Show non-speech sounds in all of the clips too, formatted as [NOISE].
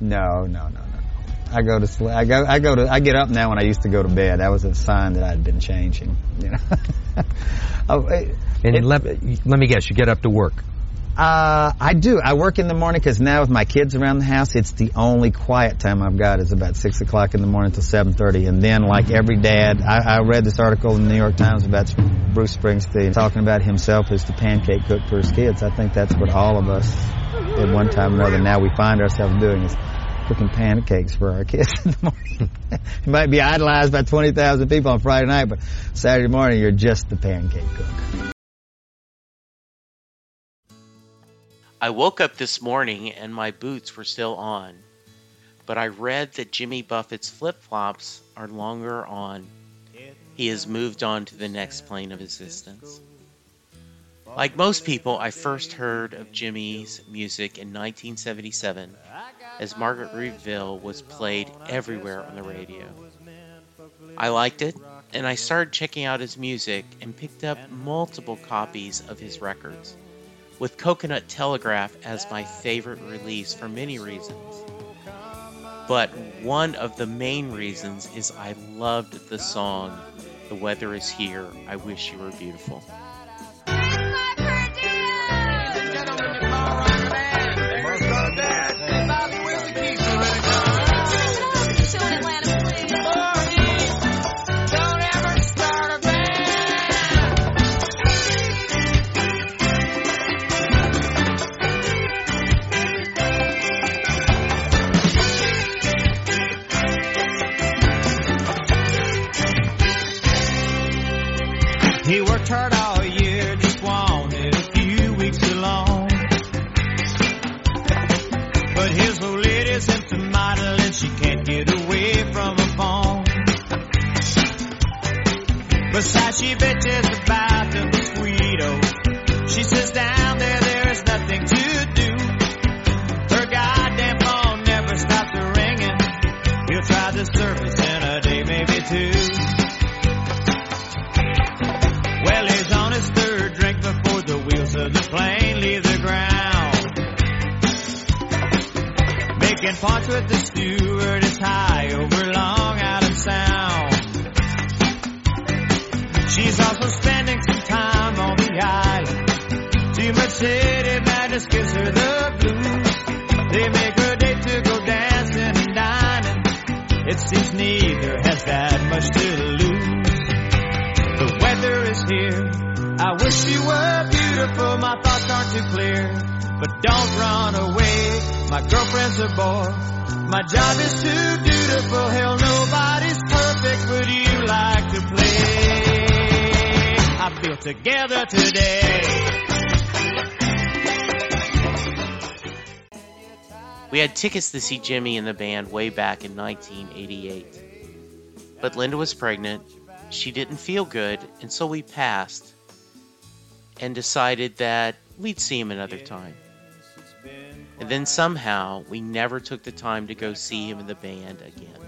No, no, no, no. I go to sleep. I go. I go to. I get up now when I used to go to bed. That was a sign that I'd been changing. You know. [LAUGHS] oh, it, And it- let, let me guess, you get up to work. uh, I do. I work in the morning because now with my kids around the house, it's the only quiet time I've got is about six o'clock in the morning till seven thirty, and then like every dad, I, I read this article in the New York Times about Bruce Springsteen talking about himself as the pancake cook for his kids. I think that's what all of us, at one time or another, now we find ourselves doing is cooking pancakes for our kids in the morning. [LAUGHS] you might be idolized by twenty thousand people on Friday night, but Saturday morning you're just the pancake cook. I woke up this morning and my boots were still on, but I read that Jimmy Buffett's flip flops are longer on. He has moved on to the next plane of existence. Like most people, I first heard of Jimmy's music in 1977 as Margaritaville was played everywhere on the radio. I liked it, and I started checking out his music and picked up multiple copies of his records with Coconut Telegraph as my favorite release for many reasons. But one of the main reasons is I loved the song The Weather Is Here, I Wish You Were Beautiful. She gives her the blues. They make her date to go dancing and dining. It seems neither has that much to lose. The weather is here. I wish you were beautiful. My thoughts aren't too clear. But don't run away. My girlfriend's a bore. My job is too beautiful. Hell, nobody's perfect. Would you like to play? I built together today. We had tickets to see Jimmy and the band way back in 1988. But Linda was pregnant, she didn't feel good, and so we passed and decided that we'd see him another time. And then somehow we never took the time to go see him and the band again.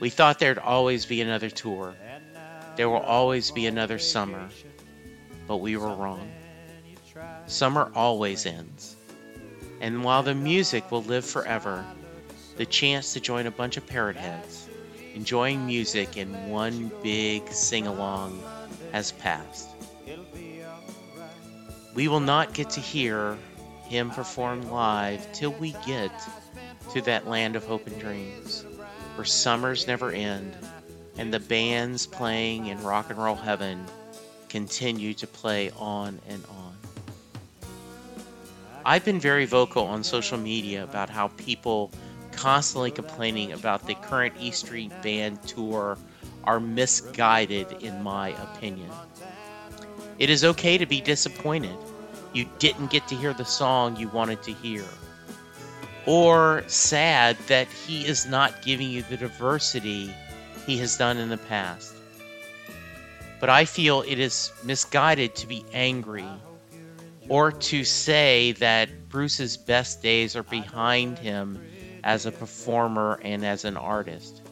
We thought there'd always be another tour. There will always be another summer. But we were wrong. Summer always ends. And while the music will live forever, the chance to join a bunch of parrot heads, enjoying music in one big sing along, has passed. We will not get to hear him perform live till we get to that land of hope and dreams, where summers never end and the bands playing in rock and roll heaven continue to play on and on. I've been very vocal on social media about how people constantly complaining about the current E Street Band tour are misguided, in my opinion. It is okay to be disappointed you didn't get to hear the song you wanted to hear, or sad that he is not giving you the diversity he has done in the past. But I feel it is misguided to be angry or to say that Bruce's best days are behind him as a performer and as an artist.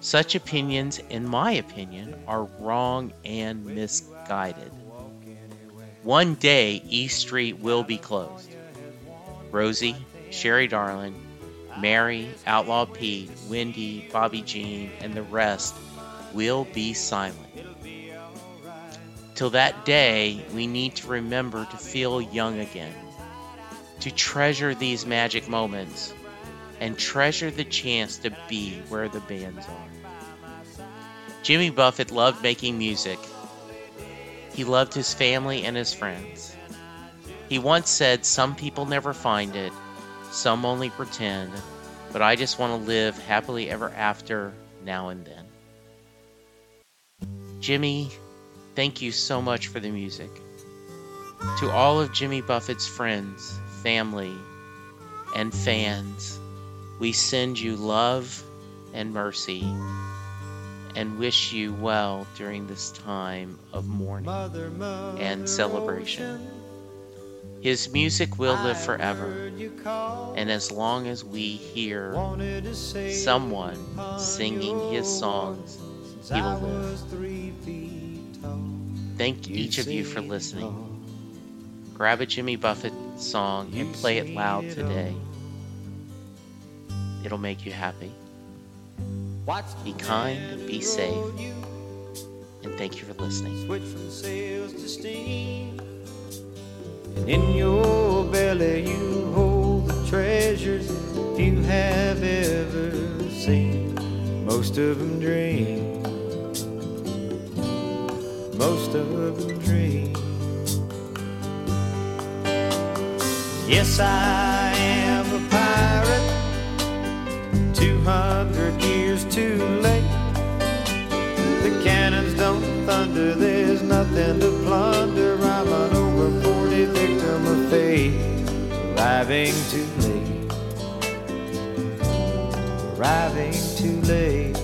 Such opinions, in my opinion, are wrong and misguided. One day, East Street will be closed. Rosie, Sherry Darlin, Mary, Outlaw Pete, Wendy, Bobby Jean, and the rest will be silent. Till that day, we need to remember to feel young again, to treasure these magic moments, and treasure the chance to be where the bands are. Jimmy Buffett loved making music. He loved his family and his friends. He once said, Some people never find it, some only pretend, but I just want to live happily ever after now and then. Jimmy, thank you so much for the music. To all of Jimmy Buffett's friends, family, and fans, we send you love and mercy and wish you well during this time of mourning and celebration. His music will live forever, and as long as we hear someone singing his songs, he will live. Thank each of you for listening. Grab a Jimmy Buffett song and play it loud today. It'll make you happy. Be kind, be safe, and thank you for listening. Switch from sails to steam. And in your belly you hold the treasures you have ever seen. Most of them dream. Yes, I am a pirate. Two hundred years too late. The cannons don't thunder, there's nothing to plunder. I'm an over 40 victim of fate, arriving too late. Arriving too late.